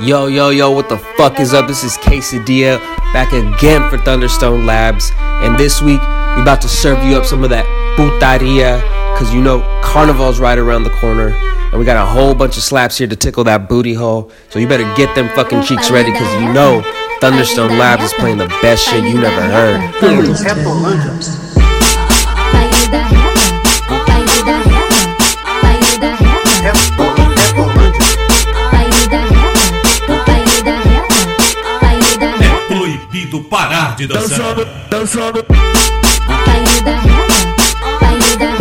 Yo, yo, yo, what the fuck is up? This is Quesadilla back again for Thunderstone Labs. And this week, we about to serve you up some of that putaria. Cause you know, Carnival's right around the corner. And we got a whole bunch of slaps here to tickle that booty hole. So you better get them fucking cheeks ready, cause you know Thunderstone Labs is playing the best shit you never heard. forte dançando, dançando. Papai da da da.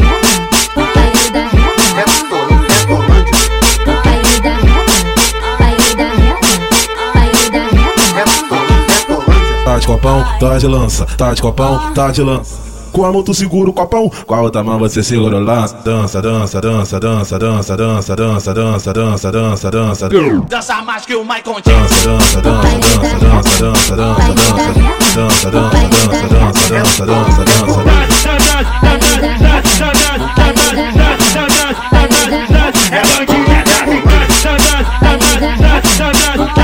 Tá de copão, tá de lança, tá de copão, tá de lança. Com a mão tu segura o copão, com a outra mão você segura o lance. Dança, dança, dança, dança, dança, dança, dança, dança, dança, dança, dança. Dança mais que o Michael Jackson. Dança, dança, dança, dança, dança, dança, dança, dança, dança, dança, dança, dança, dança, dança.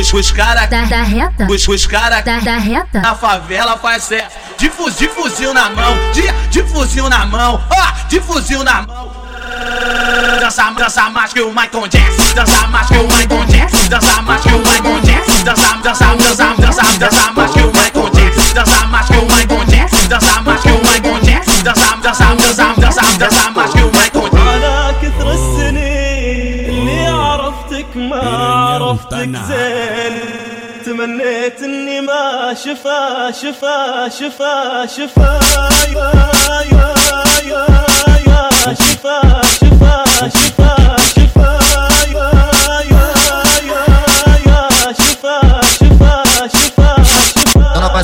Os, os cara, Da, da reta, os, os cara da, da reta. na favela faz certo. De, fuz- de fuzil na mão, de, de fuzil na mão, ó, de fuzil na mão. Dança, dança mais que o Michael Jackson. Dança mais que o Michael Jackson. Dança mais que o Michael Jackson. Dança, dança, dança, dança, dança mais que o ما شفا شفا شفا شفا.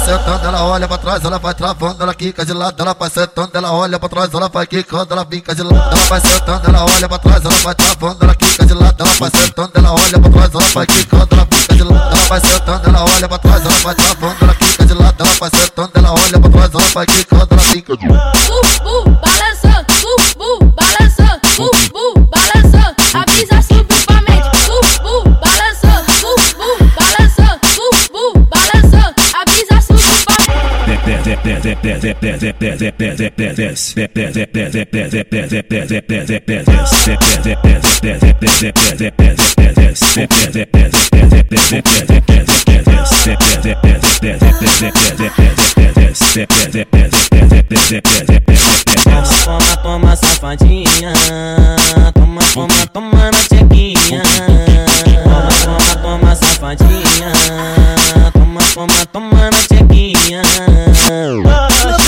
Sentando, ela olha pra trás, ela vai travando, ela quica de lado. Ela vai sentando, ela olha pra trás, ela vai quicando, ela bica de lado. Ela vai sentando, ela olha pra trás, ela vai travando, ela quica de lado. Ela vai sentando, ela olha pra trás, ela vai quicando, ela bica de lado. Ela vai sentando, ela olha pra trás, ela vai travando, ela quica de lado. Ela vai sentando, ela olha pra trás, ela vai quicando, ela bica de lado. Toma, toma, safadinha. Toma, toma, toma na chequinha. Toma, toma, toma, safadinha. Toma, toma, toma na chequinha. Oh.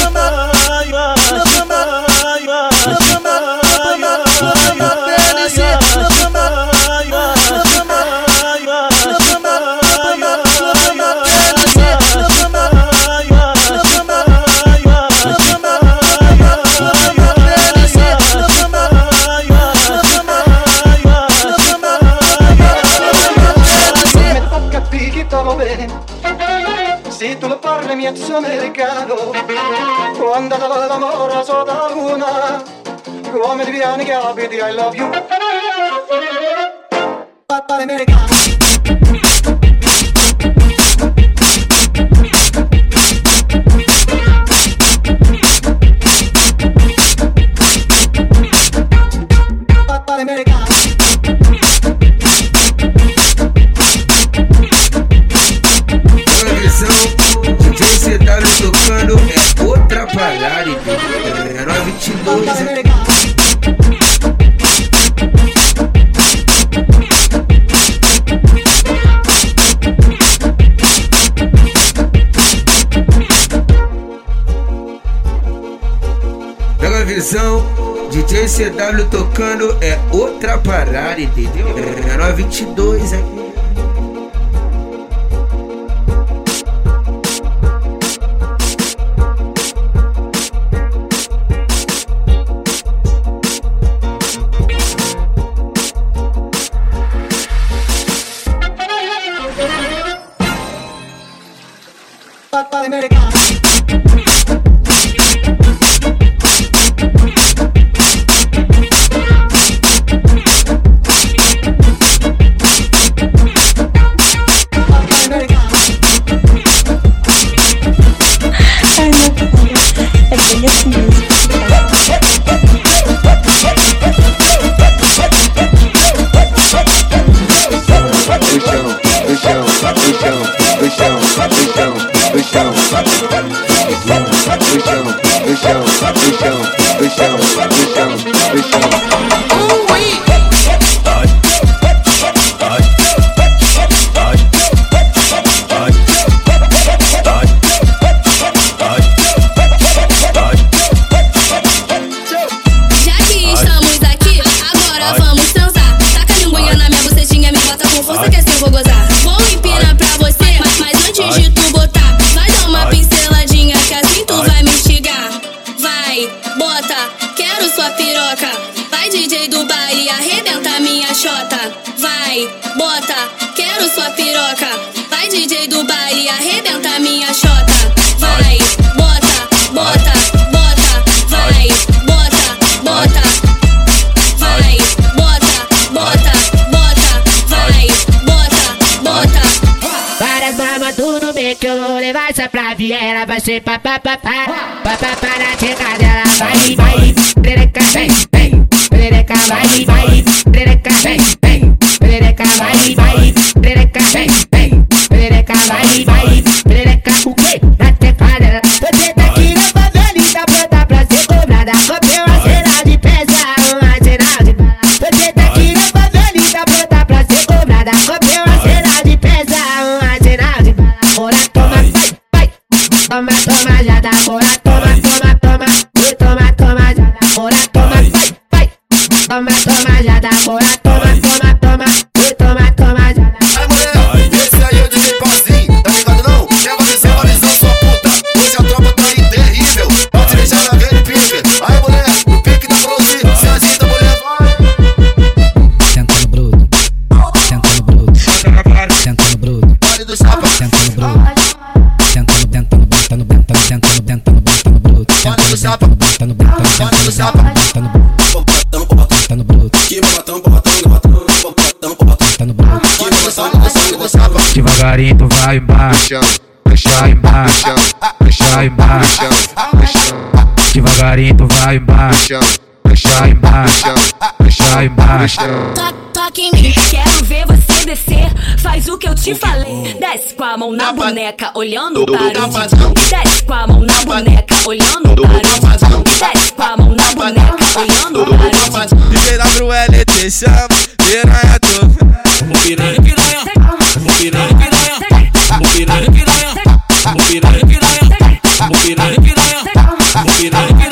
I love you say pa pa pa pa pa pa pa. Devagarinho tu vai embaixo, vai embaixo, vai embaixo. Toque em mim, quero ver você descer. Faz o que eu te falei. Desce com a mão na boneca, olhando para o. Desce com a mão na boneca, olhando para o. Desce com a mão na boneca, olhando para o DJ. DJ WL te chama, piranha tu. O piranha, piranha, piranha, piranha, piranha, piranha, piranha, piranha, piranha, piranha, o piranha, piranha,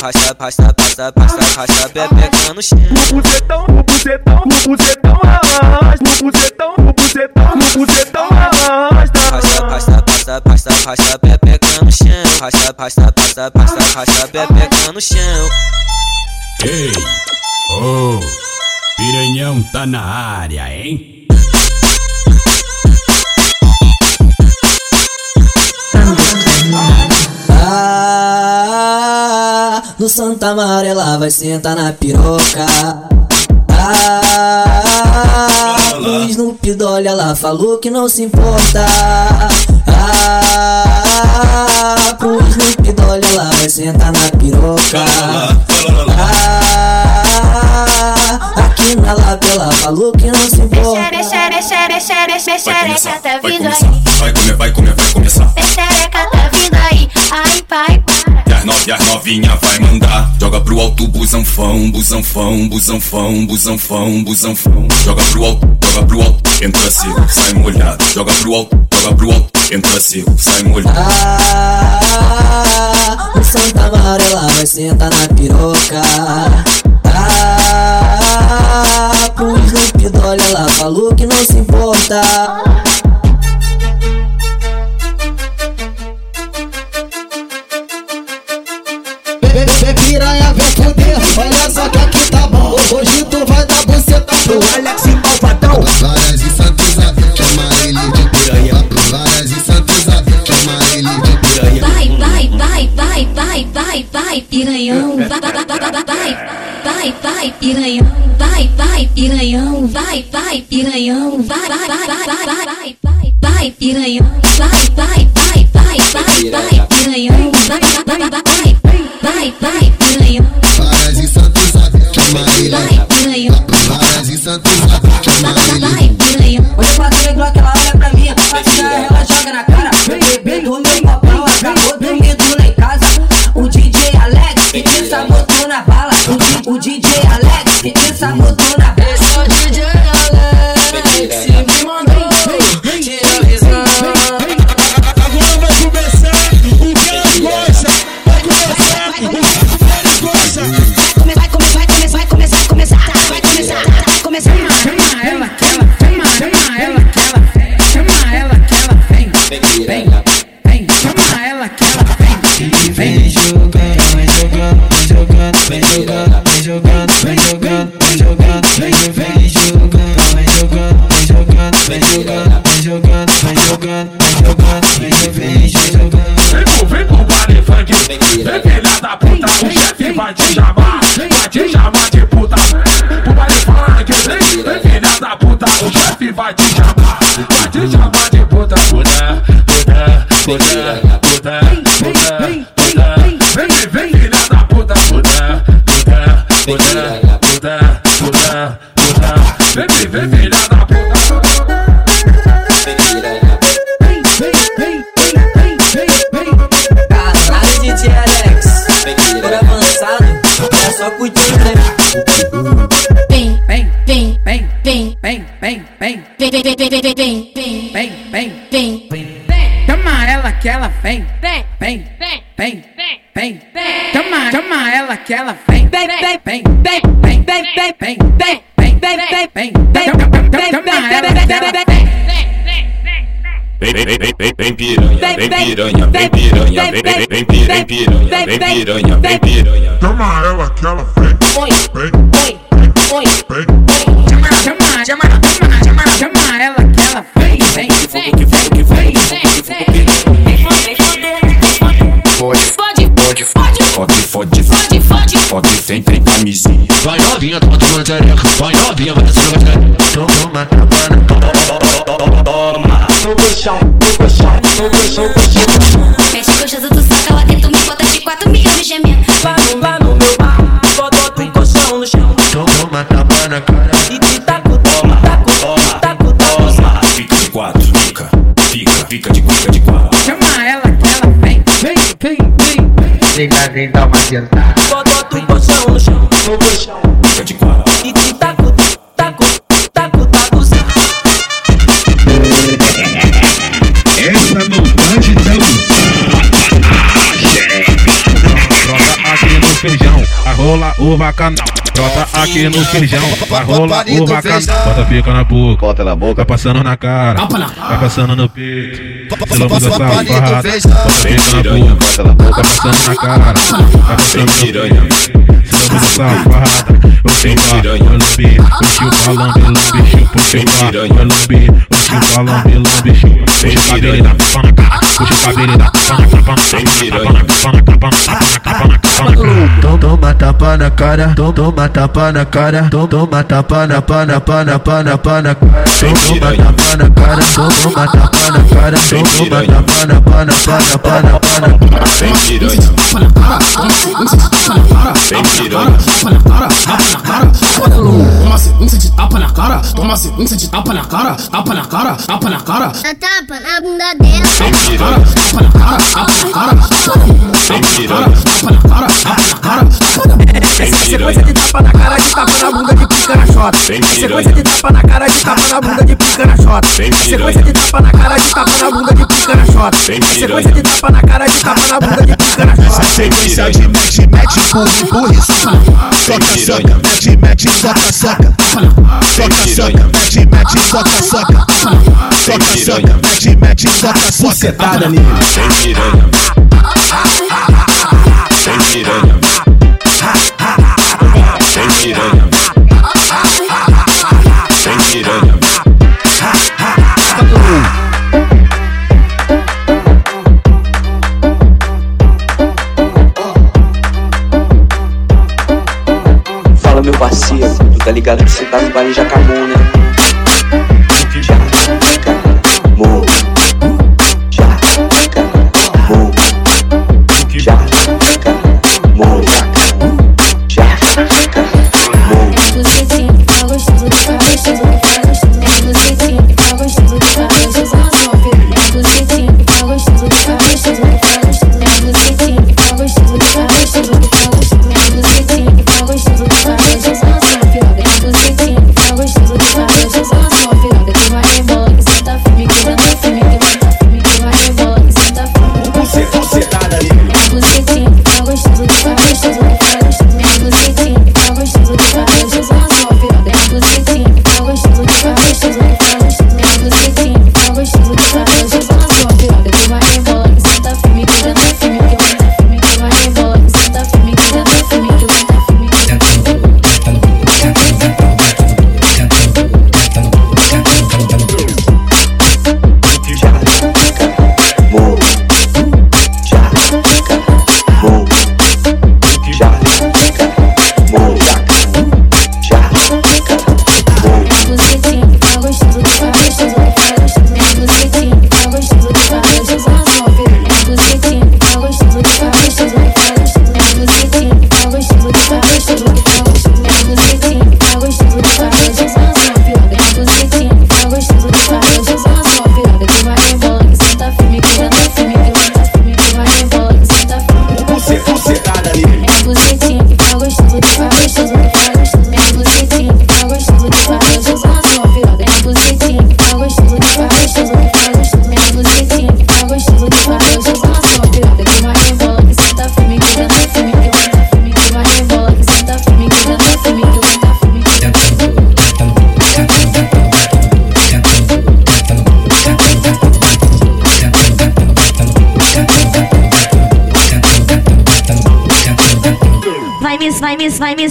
Passa, passa, passa, passa, passa, bebeca no chão. O buzetão, o buzetão, o buzetão arrasta, o buzetão, o buzetão, o buzetão arrasta. Passa, passa, passa, passa, passa, bebeca no chão. Passa, passa, passa, passa, passa, bebeca no chão. Ei, oh, piranhão tá na área, hein? No Santa Amarela vai sentar na piroca. Ah, o Snoop Dogg ela falou que não se importa. Ah, pro Snoop Dogg ela vai sentar na piroca. Ah, aqui na lapela falou que não se importa. Xereca tá Vai vindo começar, aí, vai comer, vai comer, vai começar. xereca tá vindo aí, ai pai, E as, no, e as novinha vai mandar. Joga pro alto, busão fão, busão fão, busão fão, busão fão, busão fão. Joga pro alto, joga pro alto, entra seco, sai molhado. Joga pro alto, joga pro alto, entra seco, sai molhado. Ah, o Santa Amarela vai sentar na piroca. Ah, pro Snoop Dogg ela falou que não se importa. Hoje tu vai dar buceta pro Alex e pro Patrão Varas e Santa Isabel, chama ele de piranha. Varas e Santa Isabel, chama ele de piranha. Vai, vai, vai, vai, vai, vai, vai, piranhão. Vai, vai, vai, vai, vai, piranhão. Vai, vai, piranhão. Vai, vai, piranhão. Vai, vai, vai, vai, vai, vai, vai, piranhão. Vai, vai, vai, vai, vai, vai, piranhão. Vai, vai, vai, vai, vai, vai. Daí, piranha, para de Santos, vai piranha. Hoje com a Glock ela olha pra mim, passear ela joga na cara. Bebê dormiu com a pau, acabou dormindo lá em casa. O DJ Alex, que essa moto na bala. O DJ Alex, que essa moto na te chamar de puta. Puta, puta, puta, puta, puta, puta. Vem, vem filha da puta, puta, puta, puta, puta, puta, puta. Vem, vem filha da puta. Caralho, DJ Alex, por avançado, é só curtir, né? Vem, Vem, vem, vem, vem, vem, vem, vem, vem, vem, vem, vem, vem, vem, vem, vem, ela que ela vem, vem, vem, vem, vem, vem, vem. vem. Chama, chama ela que ela vem, Vem, vem, vem, vem, vem, vem, vem, vem, vem, vem, vem, vem, vem, vem, vem, vem, vem. Chama ela que ela vem. Vem, vem, vem, vem, vem piranha, vem piranha, vem piranha, vem, vem, vem piranha, vem piranha, vem piranha, vem piranha. Chama ela que ela vem, Oi, vem, oi, oi, Vai novinha, toma tomando xereca. Vai novinha, vai descendo a xereca. Toma, toma, Toma. Mexe gostoso, tu saca lá dentro, me bota de quatro milhões gemendo. Lá no, lá no meu bar, bota o colchão no chão. Toma, tapa na cara. E te taco, toma, taco, taco, taco. Toma. Fica de quatro, fica, fica, fica de fica de quatro. Chama ela que ela vem, vem, vem, vem. Vem cá, vem dar uma sentada. O bacanal. Brota aqui no feijão, a rola o bacanal. Bota pica na boca, bota na boca, vai passando na cara, vai passando no peito. Se lambuza safada, bota pica na boca, vai passando na cara, vai passando no peito. Se lambuza safada, o o lambe, o lambe, lambe, chupa, o o lambe, o chupar, lambe, lambe, chupa. Puxa o cabelo da papa na cara, puxa o cabelo da papa na capa, tapa na capa, na capa, na capa, na capa, na capa, na capa. Toma tapa na cara, tom- toma tapa na cara, tom- toma tapa na pana pana pana pana cara. Toma tapa na cara, tom- toma tapa na cara, tom- toma tapa na pana pana pana pana. Vem piranha. Vem piranha. Toma sequência de tapa na cara, toma sequência de tapa na cara, tapa na cara, tapa na cara, tapa na bunda dela. Vem piranha. tapa na cara, tapa na cara, tapa na cara, tapa na cara. Vem Sequência de tapa na cara, de tapa na bunda, de pica na chota. Sequência de tapa na cara, de tapa na bunda, de pica na chota. Sequência de tapa na cara, de tapa na bunda, de pica na chota. Sequência de tapa na cara, de tapa na bunda, de pica na chota. Sequência de mete, mete, empurra, empurra, soca, soca, mete, mete, soca, soca, soca, soca, mete, mete, soca, soca, soca, soca, mete, mete, soca, soca. Bucetada nele. Vem piranha. Vem piranha. Vem piranha. Vem piranha. Fala meu parceiro, tu tá ligado que você tá no baile Jacamon, né?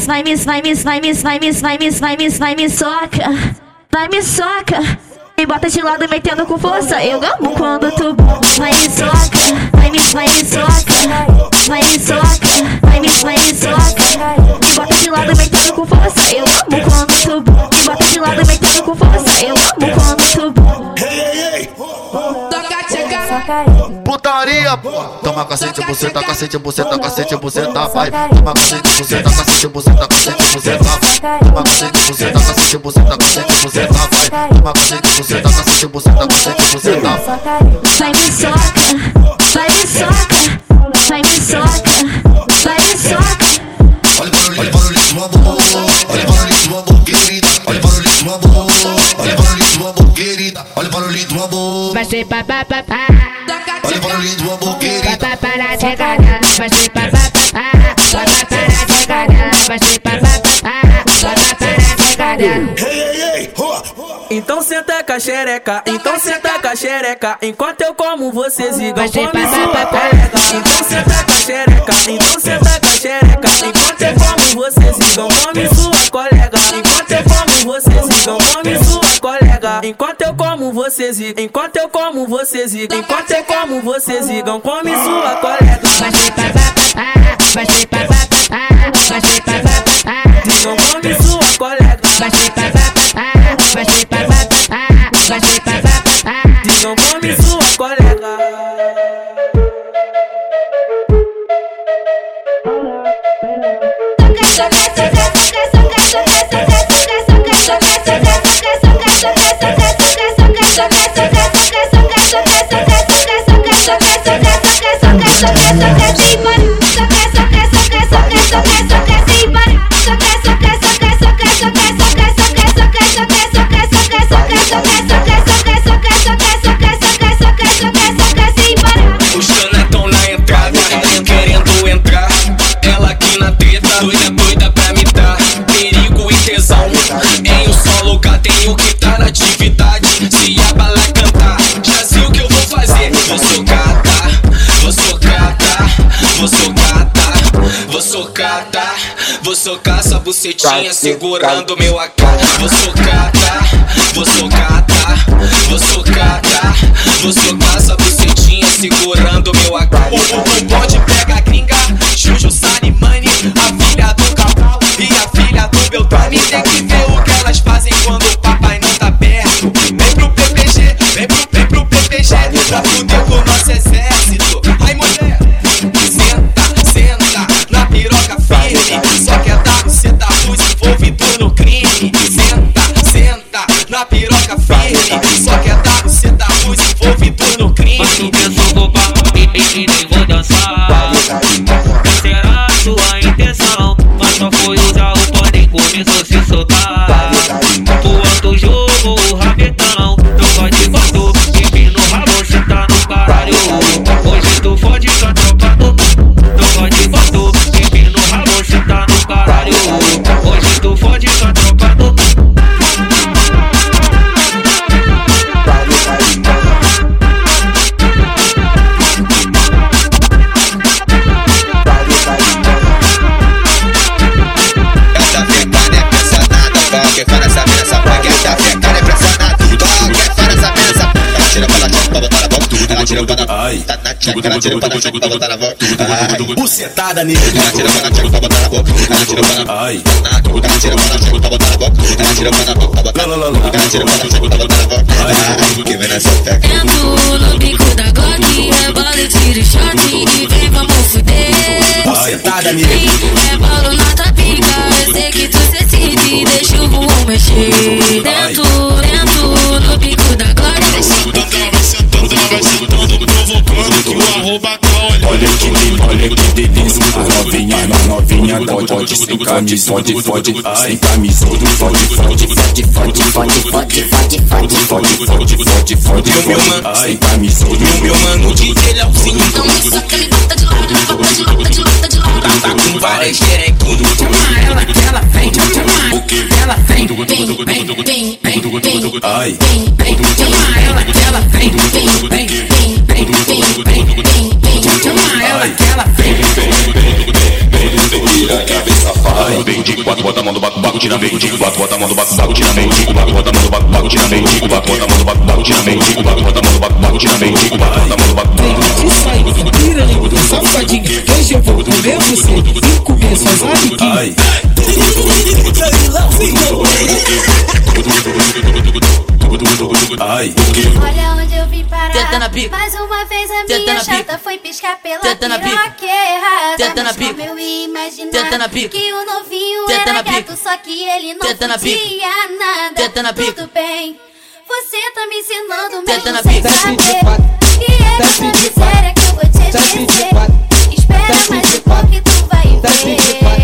Vai me, vai me, vai me, vai me, vai me, vai me, vai me, soca, vai me soca. Me bota de lado metendo com força, eu amo quando tu vai me soca, vai me, vai me soca, vai me soca, vai me, vai me soca. Me bota de lado metendo com força, eu amo quando tu bota de lado metendo com força, eu amo quando putaria, pô. Toma cacete, você tá cacete, você tá cacete, você tá vai. Toma cacete, você tá cacete, você tá cacete, você tá vai. Toma cacete, você tá cacete, você tá cacete, você tá vai. Toma cacete, você tá cacete, você tá cacete, você tá vai. Vai me soca, vai me soca, vai me soca, vai me soca. Olha o barulho, olha o barulho suando, olha o barulho suando, querida. Olha o barulho suando, olha o barulho suando, querida. Olha o barulho do amor. Vai ser papapá para o lindo amor, chegada. Vai para a chegada. Vai ser papá, papá. Papá para a chegada. Ei, ei, ei, Então senta com a xereca, então senta com a xereca Enquanto eu como, você ziga, come sua colega Então senta com a xereca, então senta com a xereca Enquanto eu como, você ziga, come sua colega Enquanto eu como, você ziga, come sua Enquanto eu como, vocês ziga. Enquanto eu como, vocês ziga. Enquanto eu como, vocês zigam. Come sua colega. Vai então se passar, vai se passar, vai se passar. Digam, come sua colega. Vai então se passar, vai se passar, vai se passar. Digam, come sua colega. Só quer, só quer, só quer, só quer, só quer, só quer, só quer, só quer, só quer, só quer, só quer, só quer, socar essa bucetinha segurando meu AK. Vou socata, vou socata, vou socata, vou socar essa bucetinha segurando meu AK. Ela tira pra na tcheca pra botar na boca. Bucetada nele. Ela tira pra na tcheca pra botar na boca, ela tira pra na ela tira pra na tcheca pra botar na boca, ela tira pra na boca pra botar ela tira pra na tcheca pra botar na boca. Que vem nessa. Entro no bico da Glock, rebolo, tiro shot e vem vamos fuder. Bucetada nele. Rebolo na tua pica, eu sei que tu se decide, deixa o bumbum mexer. Dentro Olha que delícia, olha que delícia Novinha, novinha, pode, pode Sem camisa, pode, pode Sem camisa, pode, pode Fode, fode, fode, fode, fode Fode, fode, fode, fode, fode Fode, fode, sem camisa Meu, meu mano, DJ Leozinho Começa que ele bota de lado, bota de lado, bota de lado, de lado Tá com várias xerecudo Chama ela vem, ela vem, chama O que? Ela vem, vem, vem, vem, vem Ai, vem, vem Chama ela que ela vem, vem, vem vem, vem, vem. baco tira digo baco, bota a mão do baco, baco tira baco, bota a mão baco, baco tira bota a mão baco, baco tira bota a mão baco, baco tira bota a mão baco, safadinha, hoje eu vou comer você. E comer suas amiguinhas. Ai, Olha onde eu vim parar. Na pica. Mais uma vez a Teta minha na chata foi piscar pela Teta na pica. errada. Na pica. eu ia imaginar na pica. que o novinho era na gato, só que ele não na pica. podia nada. Teta na pica. Tudo bem, você tá me ensinando Teta na mesmo sem pica. saber. E é essa miséria que eu vou te esquecer. Espera mais um pouco e tu vai ver.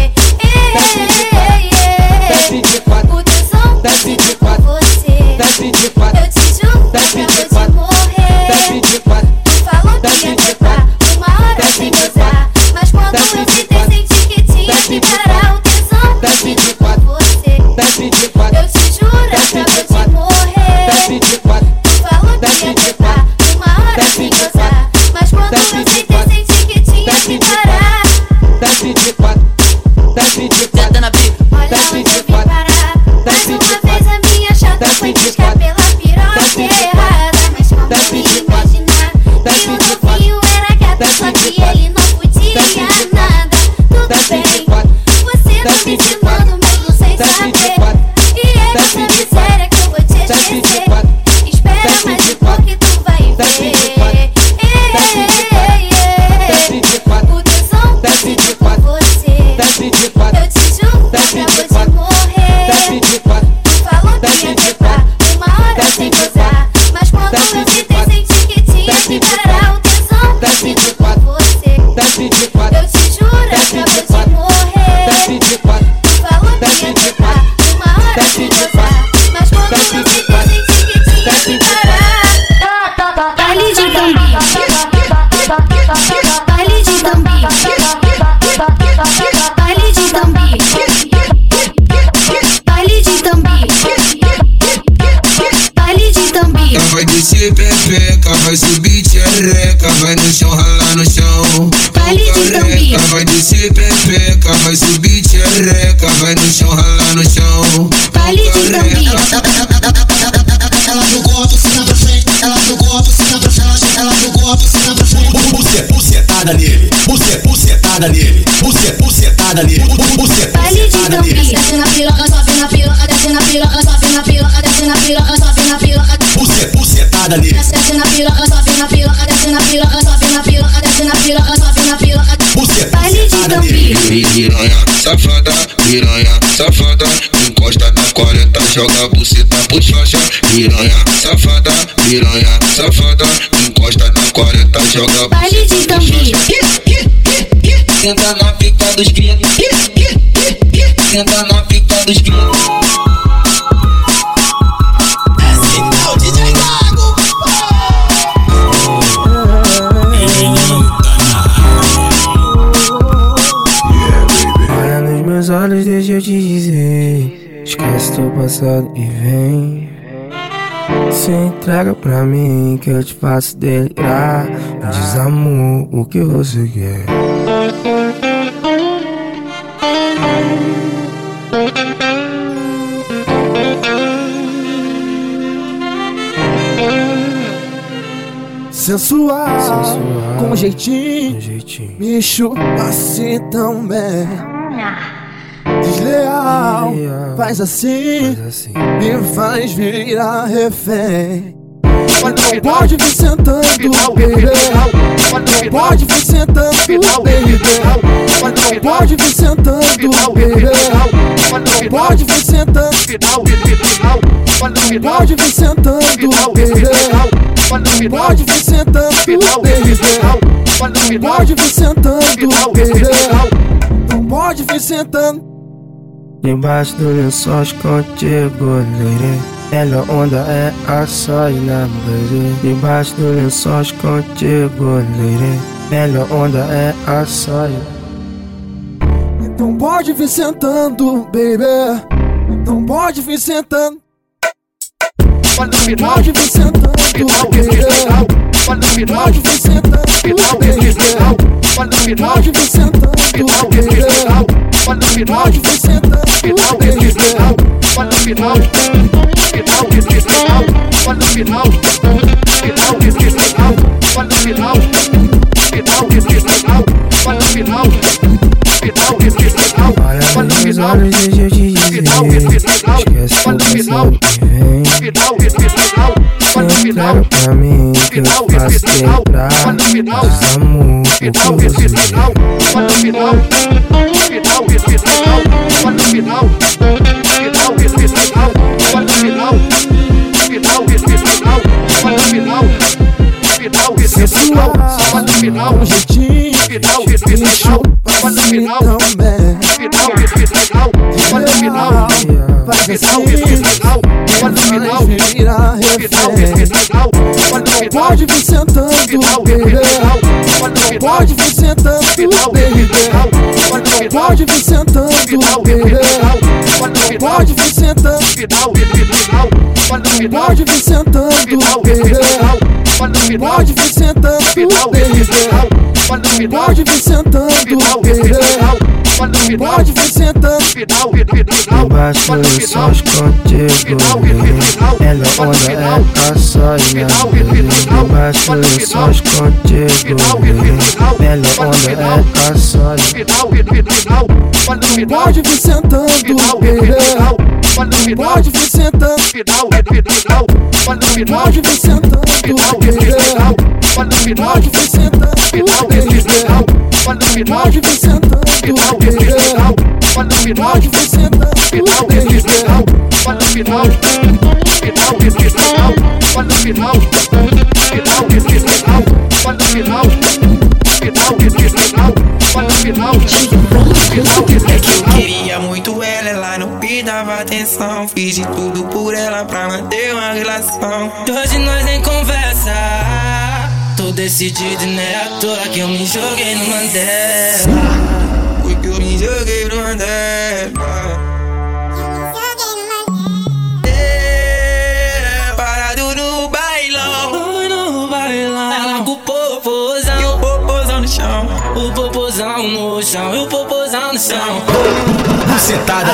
Piranha, safada, encosta na 40, joga buceta por faixa. Piranha, safada, piranha, safada, encosta na 40, joga Baile de Gambi. Senta na pica dos gritos. Senta na pica dos gritos. Passado e vem. Se entrega pra mim que eu te faço delirar. Me diz amor, o que você quer? Sensual, com jeitinho, me chupa assim tão Desleal, faz assim, me faz virar refém. Não pode vir sentando, baby. Não pode vir sentando, baby. Não pode vir sentando, baby. Não pode vir sentando, não pode vir sentando, baby. Não pode vir sentando, baby. Não pode vir sentando, baby. Não pode vir sentando. Debaixo do lençol contigo, lady. Melhor onda é a sós na baby. Debaixo do lençol contigo, lady. Melhor onda é a sós. Não pode vir sentando, baby. Não pode vir sentando. Pode vir sentando, baby. Pode vir sentando, baby. Pode vir sentando, baby. Quando o final, final, final, quando o final, final, final, quando o final, final, final, quando o final, final, final, quando o final, final, final, quando o final, final, final, quando Só final, claro pra mim que eu final, faço final, quebrar quando o final, Os amor final, por você final, quando o final, final, final, quando o final, final, final, quando o final, final, final, o final, final, final, o final, final, final, o final, final, final, o final, Faz final, final, quando o final, Vira refém final, quando o Não final, pode vir sentando, baby pode vir sentando, baby pode vir sentando, pode vir sentando pode vir sentando, pode vir sentando, pode vir sentando, pode vir sentando final, final, Embaixo só final, contigo Ela é tá só Embaixo só contigo Ela onda é tá só final, final, quando o Não final, pode vir sentando, pode vir sentando final, final, quando o final, Pode vir sentando, Pode vir sentando, final, baby final, final, Pode vir sentando, final, baby final, quando o final, Pode vir sentando, final, baby final, quando o final, final, final, quando o final, final, final, quando o final, final, final, quando o final, final, que eu queria muito ela, ela não me dava atenção. Fiz de tudo por ela pra manter uma relação. Hoje nós nem conversa. Decidido e não é à toa que eu me joguei no Mandela. Porque eu me joguei no Mandela. É, Parado no bailão, no bailão. Ela com o popozão e o popozão no chão. O popozão no chão e o popozão no chão. Bucetada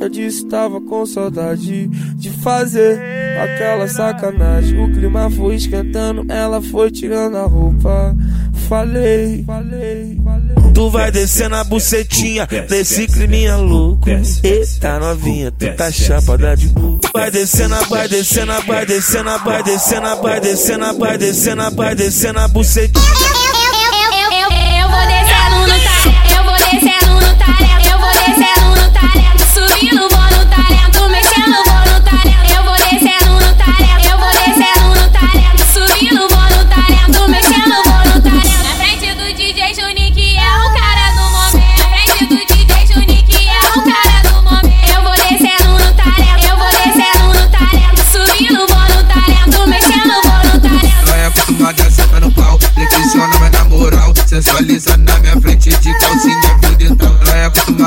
na treta, disse tava com saudade de fazer aquela sacanagem. O clima foi esquentando, ela foi tirando a roupa. Falei, falei, falei. Tu vai descendo a bucetinha nesse climinha louco. Eita novinha, tu tá chapada de burro. Vai descendo, vai descendo, vai descendo, vai descendo, vai descendo, vai descendo, vai descendo a bucetinha.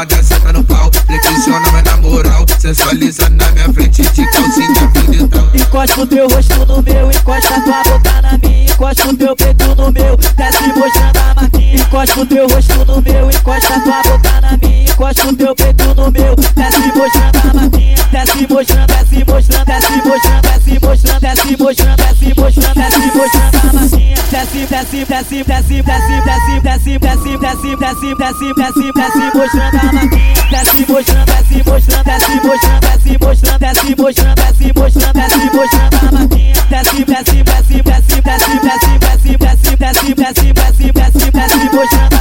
É acostumada a sentar no pau, flexiona, mas na moral. Sensualiza na minha frente de calcinha dentro. Encosta o teu rosto no meu, encosta tua boca na minha, encosta o teu peito no meu, desce mostrando a marquinha. Encosta o teu rosto no meu, encosta tua boca na minha, encosta o teu peito no meu, desce mostrando a marquinha. Desce mostrando, desce mostrando, desce mostrando, desce mostrando, desce mostrando, desce mostrando, desce. Desce, desce, desce, desce, desce, desce, desce, desce, desce, desce, desce, desce, desce mostrando a marquinha. Desce mostrando, desce mostrando, desce mostrando, desce mostrando, desce mostrando, desce mostrando, desce mostrando a marquinha. Desce, desce, desce, desce, desce, desce, desce, desce, desce, desce, desce, desce, desce mostrando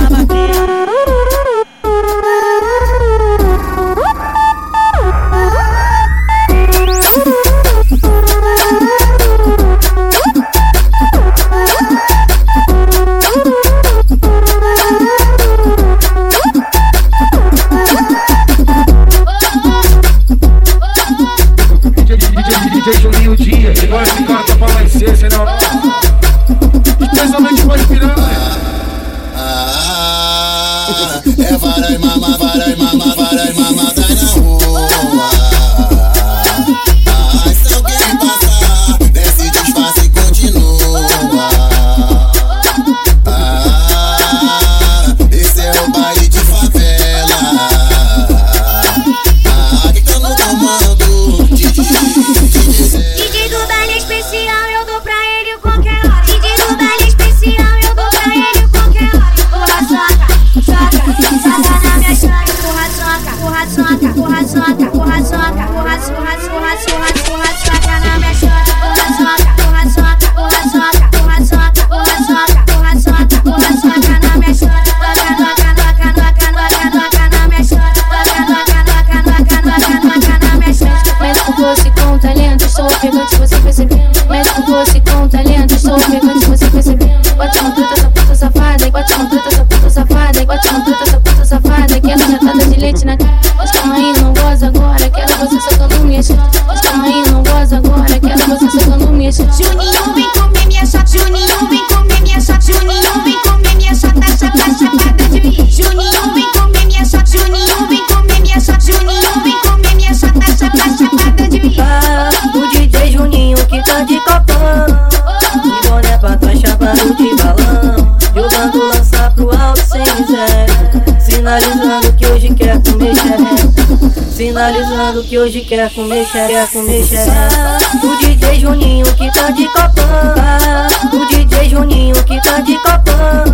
Sinalizando que hoje quer comer xereca, comer xereca O DJ Juninho que tá de copão O DJ Juninho que tá de copão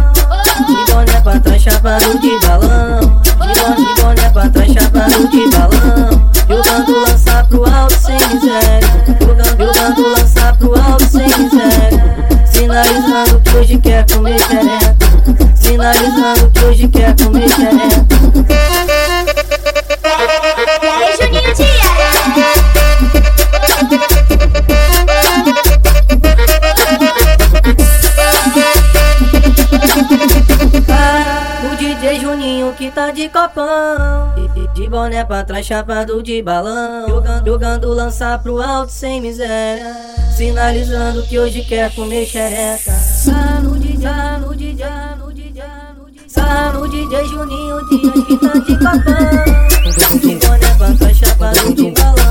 De boné pra trás, chapado de balão. De boné, pra trás, chapado de balão. Jogando lança pro alto sem miséria. Jogando, jogando lança pro alto sem miséria. Sinalizando que hoje quer comer xereca Sinalizando que hoje quer comer xereca chapado de balão. Jogando, jogando lança pro alto sem miséria. Sinalizando que hoje quer comer xereca. Sá no DJ, sá no DJ, no DJ, no DJ Juninho Dias que tá de copão De boné pra trás, chapado de balão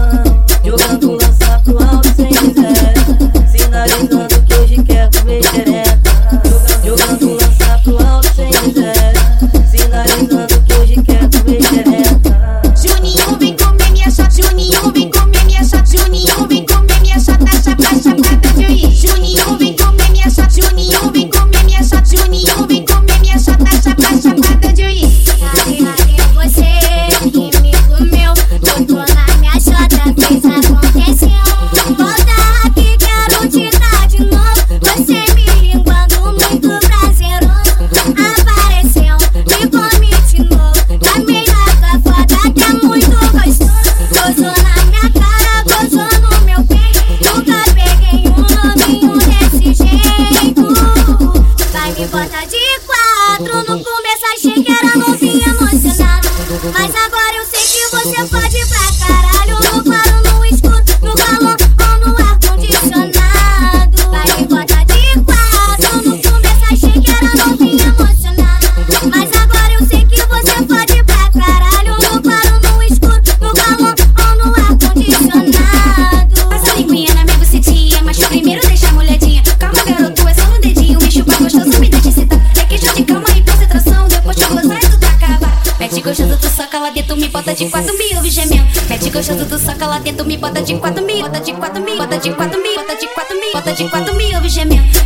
Mas agora eu sei que você pode pra caralho. No claro, no escuro, no balão ou no ar-condicionado. Passa a linguinha na minha bucetinha, mas primeiro deixa molhadinha. Calma, garoto, é só no dedinho. Mexe o gostoso, me deixa excitar. É questão de calma e concentração. Depois que gozar, tudo acabar. Mete gostoso, tu soca lá dentro, me bota de quatro mil e gemendo. Mete gostoso, tu soca lá dentro, me bota de quatro mil. Bota de quatro mil, bota de quatro mil, bota de quatro mil, bota de.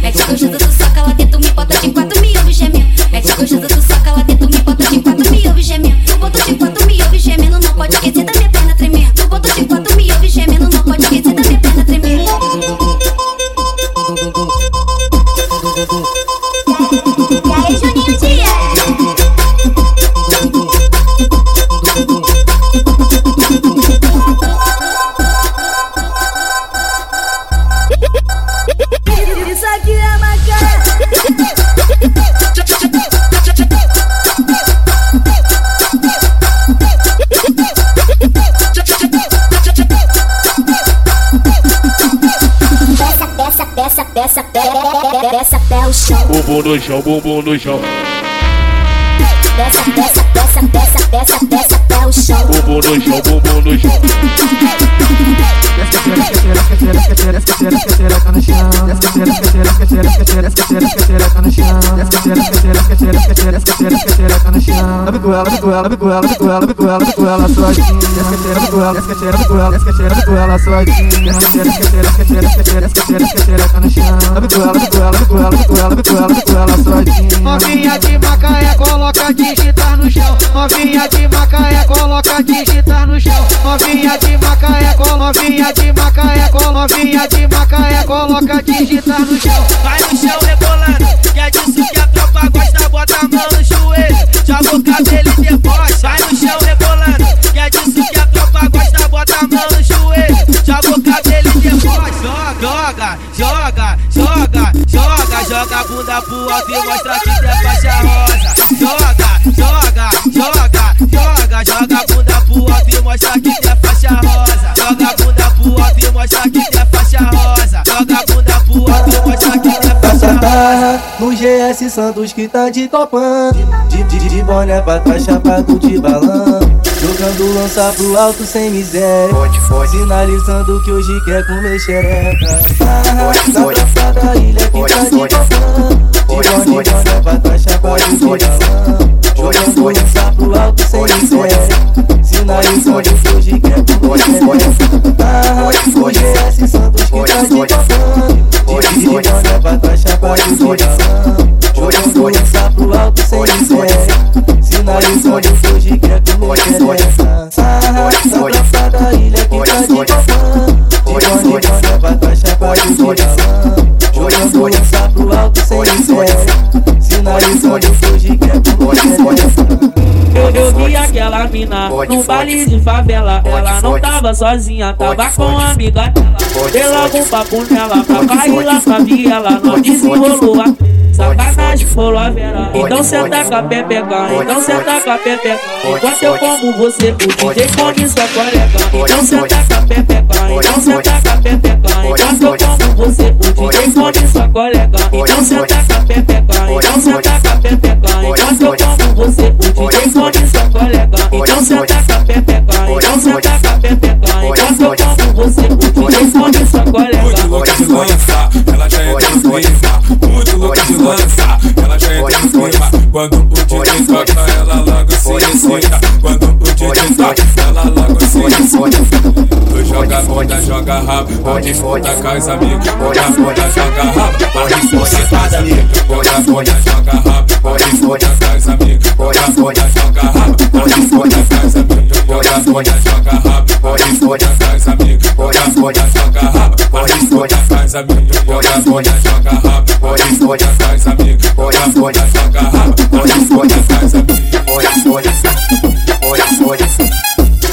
Bumbum no chão, bumbum no chão. Peça, peça, peça, pé o chão. Bumbum no chão, bumbum no chão. Novinha de Macaé, coloca digita no chão. Novinha de Macaé, coloca digita no chão. Novinha de Macaé, novinha de Macaé, novinha de Macaé, coloca digita no chão. Vai no chão rebolando, que é disso que a tropa gosta, bota a mão no joelho, joga o cabelo e debocha. Vai no chão rebolando, que é disso que a tropa gosta, bota a mão no joelho, joga o cabelo e debocha. Joga, joga, joga, joga, joga a bunda pro alto e mostra que é faixa rosa. Mostra que é faixa rosa. Joga a bunda pro alto e mostra que é faixa rosa. Joga a bunda pro alto e mostra que é faixa rosa. Barra no GS Santos que tá de copão De, de, de boné pra trás, chapado de balão. Jogando lança pro alto sem miséria. Sinalizando que hoje quer comer xereca. Barra na praça da ilha que tá de copão De boné, boné pra trás, chapado de balão olha, olha, sapo alto sem licença. Se o nariz olha, surge crepe com licença. Ah, o GS Santos que tá se passando. Pode olha, pra trás, chapa de sangue. Olha, sapo alto sem licença. Se o nariz olha, surge crepe com licença. Ah, essa da ilha que tá se passando. Pode olha, pra trás, chapa de sangue. Sapo alto sem licença miséria Sinalizando que quer comer xereca Eu, eu vi aquela mina num baile de favela. Ela não tava sozinha, tava com a amiga dela. Dei logo um papo nela pra cair lá pra viela. Não desenrolou a sacanagem, falou a vera. Então senta com a pepeca, então senta com a pepeca. Enquanto eu como você, o DJ come sua colega. Então senta com a pepeca, então senta com a pepeca. Enquanto eu como você, o DJ come sua colega. Então senta com a pepeca, então senta com a pepeca. Enquanto eu como você, o DJ come sua colega. Então senta com a pepeca, então senta com a pepeca. Enquanto eu como você, o DJ come sua colega. Muito louca de lança, ela já. Muito louca de lança, ela já entra clima. Quando o DJ toca, ela logo soia, quando o DJ tá, ela logo se soia. Tu joga bunda, joga rabo, pode escutar com os amigos. Bunda, bunda, joga rabo, pode escutar com os amigos. Bunda, bunda, joga rabo, pode escutar com os amigos. Bunda, bunda, joga rabo, pode escutar com os amigos. Bunda, bunda, joga rabo, pode escutar com os amigos. Bunda, bunda, joga rabo, pode escutar com os amigos. Bunda, bunda, joga rabo, pode escutar com os amigos. Bunda, bunda, joga rabo, pode escutar com os amigos. Bunda, bunda, joga rabo, pode escutar com os amigos. Bunda, fode, fode, fode,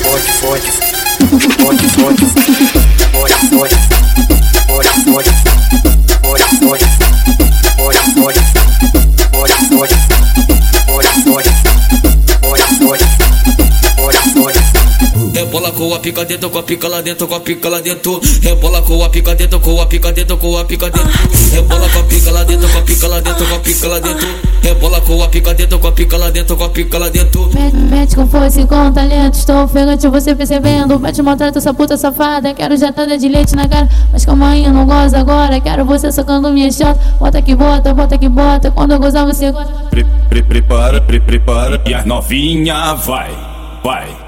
fode, fode, fode. Com a pica dentro, com a pica lá dentro, com a pica lá dentro. Rebola com a pica dentro, com a pica dentro, com a pica dentro. Rebola com a pica lá dentro, com a pica lá dentro, com a pica lá dentro. Rebola com a pica dentro, com a pica lá dentro, com a pica lá dentro. Mete, mete com força e com talento. Estou ofegante, você percebendo. Vai te maltrata essa puta safada. Quero jatada de leite na cara. Mas calma aí, eu não gosto agora. Quero você socando minha chota. Bota que bota, bota que bota. Quando eu gozar, você gosta. Pre, pre, prepara, pre, prepara. E a novinha vai, vai,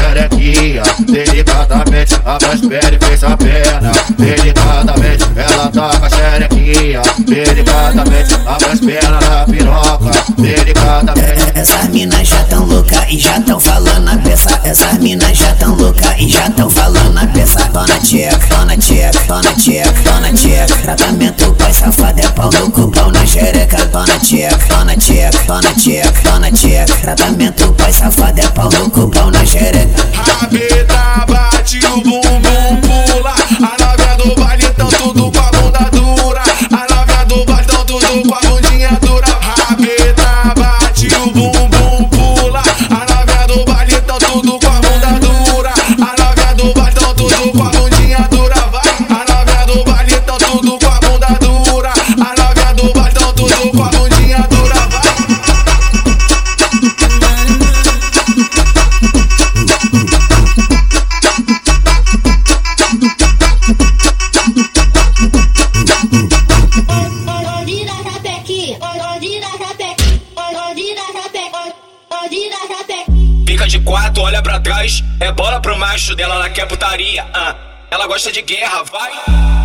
xerequinha Delicadamente abre as pernas e fez a perna Delicadamente ela tá com a xerequinha Delicadamente abre as pernas na piroca Delicadamente Essas minas já tão louca e já tão falando a peça. Essas minas já tão louca e já tão falando a peça. Dona tcheca, dona tcheca, dona tcheca, tcheca. Tratamento pai safado é pau no cu, pau na xereca. Dona tcheca, dona tcheca, dona tcheca. Tratamento pai safado é pau no cu, pau na xereca. Rabeta bate o bumbum Ela gosta de guerra, vai.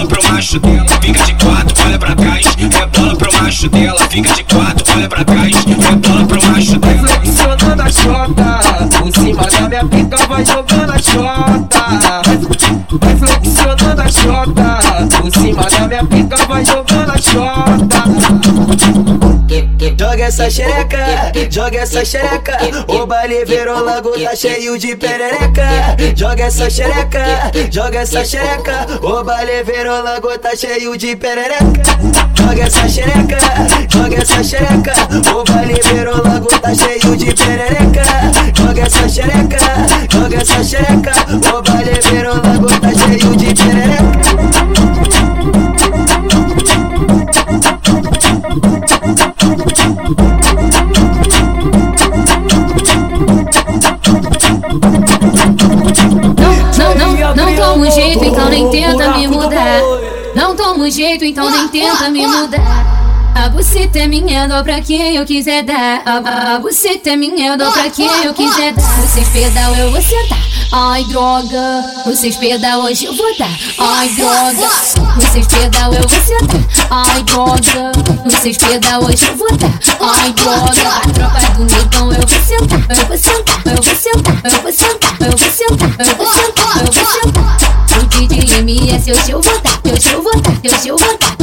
bola pro macho dela. Fica de quatro, olha pra trás. É bola pro macho dela. Fica de quatro, olha pra trás. É bola pro macho dela. flexionando a chota Por cima da minha pica vai jogando a chota Vai flexionando a chota Por cima da minha pica vai jogando a chota Joga essa xereca, joga essa xereca. O baile virou lago, tá cheio de perereca. Joga essa xereca, joga essa xereca. O baile virou lago, tá cheio de perereca. Joga essa xereca, joga essa xereca. O baile virou lago, tá cheio de perereca. Joga essa xereca, joga essa xereca. O baile virou lago, tá cheio de perereca. Tomo jeito, então nem tenta me mudar. Não tomo jeito, então nem tenta me mudar. A buceta é minha, dou pra quem eu quiser dar. A, a buceta é minha, dou pra quem eu quiser dar. Vocês pedal, eu vou sentar. Ai, droga. Vocês pedal, hoje eu vou dar. Ai, droga. Vocês pedal, eu vou sentar. Ai, droga. Vocês pedal, hoje eu vou dar. Ai, droga. A tropa do negão, eu vou sentar. Eu vou sentar, eu vou sentar, eu vou sentar, eu vou sentar, eu vou sentar, eu vou sentar. O DJ MS, hoje eu vou dar. Hoje eu vou dar, hoje eu vou dar,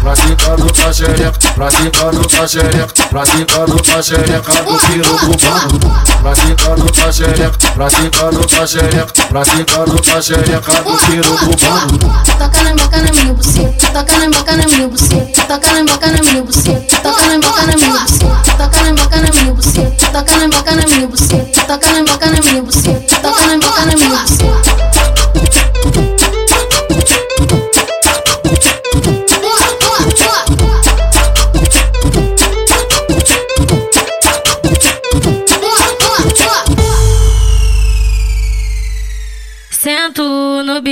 Praticando sua xereca, praticando sua xereca, praticando sua xereca do piruco bando. Praticando sua xereca, praticando sua xereca, praticando sua xereca do piruco bando. Toca na boca na minha buceta, toca na boca na minha buceta, toca na boca na minha buceta, toca na boca na minha buceta, toca na boca na minha buceta, toca na boca na minha buceta, toca na boca na minha buceta.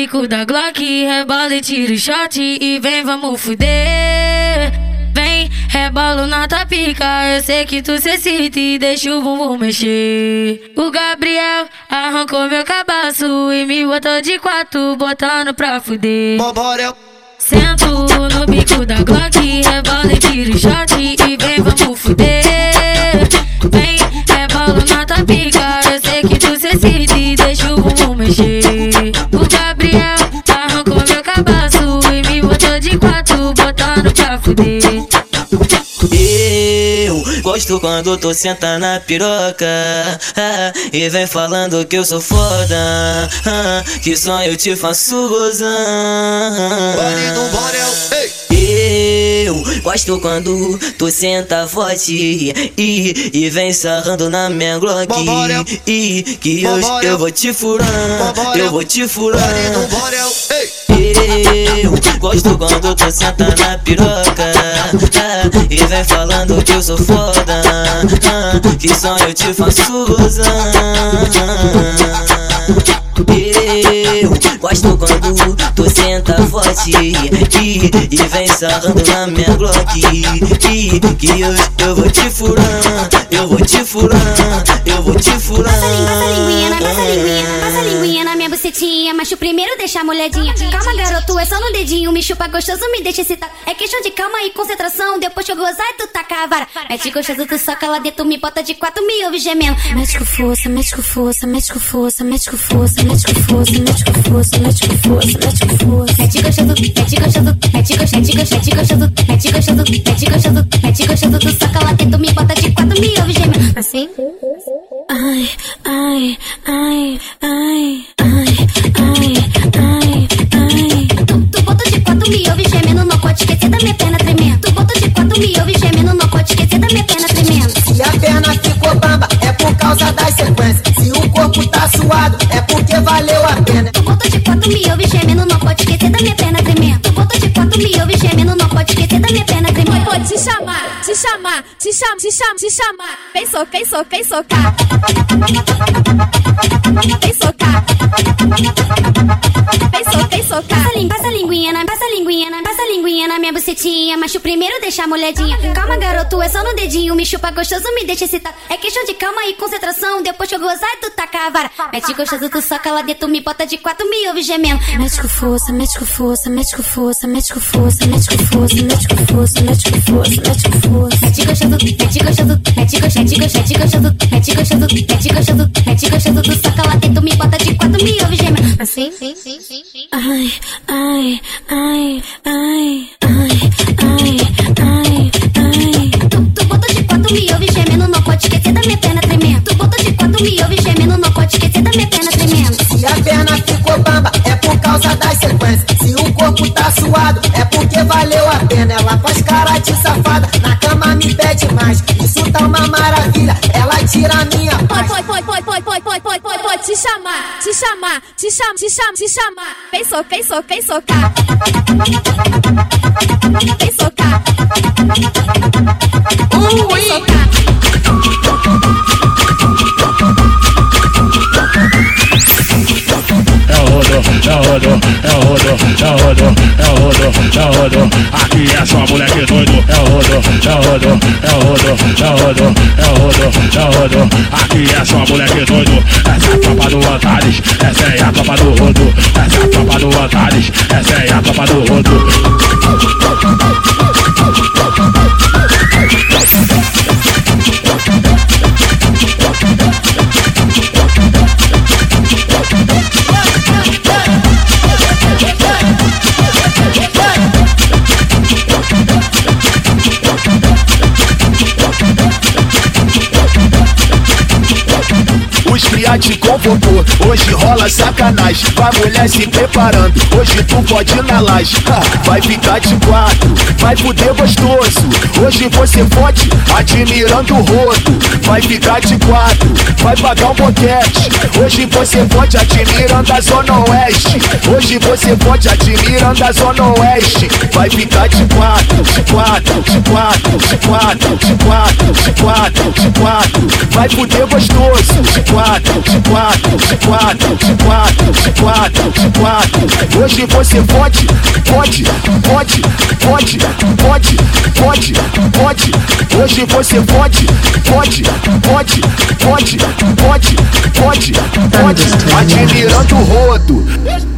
Bico da Glock, rebola e tiro shot e vem, vamos fuder. Vem, rebolo na tua pica, eu sei que tu se excita e deixa o bumbum mexer. O Gabriel arrancou meu cabaço e me botou de quatro, botando pra fuder. Sento no bico da Glock, rebola e tiro shot e vem, vamos fuder. Vem, rebolo na tua pica, eu sei que tu se excita e deixa o bumbum mexer. Fuder. Eu gosto quando tu senta na piroca ah, E vem falando que eu sou foda ah, Que só eu te faço gozar. Eu gosto quando tu senta forte E, e vem sarrando na minha Glock E que eu, eu vou te furar Eu vou te furar eu gosto quando tu senta na piroca ah, E vem falando que eu sou foda ah, Que só eu te faço gozar eu gosto quando tu senta forte e, e vem sarrando na minha Glock e, Que eu, eu vou te furar, eu vou te furar, eu vou te furar Passa linguinha, passa linguinha, passa linguinha na minha bucetinha. Mas o primeiro deixa a molhadinha. Calma, garoto, é só no dedinho. Me chupa gostoso, me deixa excitar. É questão de calma e concentração. Depois que eu gozar, tu taca a vara. Mete gostoso, tu soca lá dentro, me bota de quatro, me ouve gemendo. Mete com força, mete com força, mete com força, mete com força, mete com força, mete com força, mete com força, mete com força. Mete gostoso, mete gostoso, mete gostoso, mete gostoso, mete gostoso, mete gostoso, mete gostoso, tu soca lá dentro, me bota de quatro, me ouve gemendo. Assim? Ai, ai, ai, ai, ai, da minha perna tremendo. Bota de quatro, me ouve gemendo, não pode esquecer da minha perna tremendo. Vou te chamar, te chamar, te chamar, te chamar, te chamar. Vem socar, vem socar, vem socar. Vem socar. Vem socar, vem socar. Passa, a linguinha na, passa a linguinha na, passa a linguinha na minha bucetinha. Mas o primeiro deixa a molhadinha. Calma, garoto, é só no dedinho. Me chupa gostoso, me deixa excitar. É questão de calma e concentração. Depois que eu gozar, tu taca a vara. Mete gostoso, tu soca lá dentro, me bota de quatro, me ouve gemendo. Mete com força, mete com força, mete com força, mete com força, mete com força, mete com força, mete com força, mete com força. Mete gostoso, mete gostoso, mete gostoso, mete gostoso, mete gostoso, mete gostoso, mete gostoso, mete gostoso, tu soca lá dentro, me bota de quatro, me ouve gemendo. Assim? Ai, ai, ai, ai, ai, ai, ai, ai. Tu, tu bota de quatro, me ouve gemendo, não pode esquecer da minha perna tremendo. Tu bota de quatro, me ouve gemendo, não pode esquecer da minha perna tremendo. Se a perna ficou bamba, é por causa das sequências. Se o corpo tá suado, é porque valeu a pena. Ela faz cara de safada, na cama me pede mais. Isso tá uma maravilha, ela tira a minha paz. pode, pode, pode, pode, pode, pode, pode, pode te chamar, te chamar, te chamar, te chamar, te chamar. Vem socar, vem socar, vem socar. Vem socar. Vem socar. É o rodo, é o rodo. Aqui é só moleque doido. É o rodo, é o rodo, é o rodo, é o rodo, é o rodo, é o rodo. Aqui é só moleque doido. Essa é a tropa do Antares, essa é a tropa do rodo. Essa é a tropa do Antares, essa é a tropa do rodo. Convocou, hoje rola sacanagem. Vai mulher se preparando, hoje tu pode ir na laje. Vai ficar de quatro, vai fuder gostoso. Hoje você pode admirando o rodo. Vai ficar de quatro, vai pagar um boquete. Hoje você pode admirando a zona oeste. Hoje você pode admirando a zona oeste. Vai ficar de quatro, de quatro, de quatro, de quatro, de quatro, de quatro, de quatro. Vai fuder gostoso, de quatro, de quatro, quatro, quatro, quatro, de quatro. Hoje você pode, pode, pode, pode, pode, pode, pode. Hoje você pode, pode, pode, pode, pode, pode, pode. Admirando o rodo.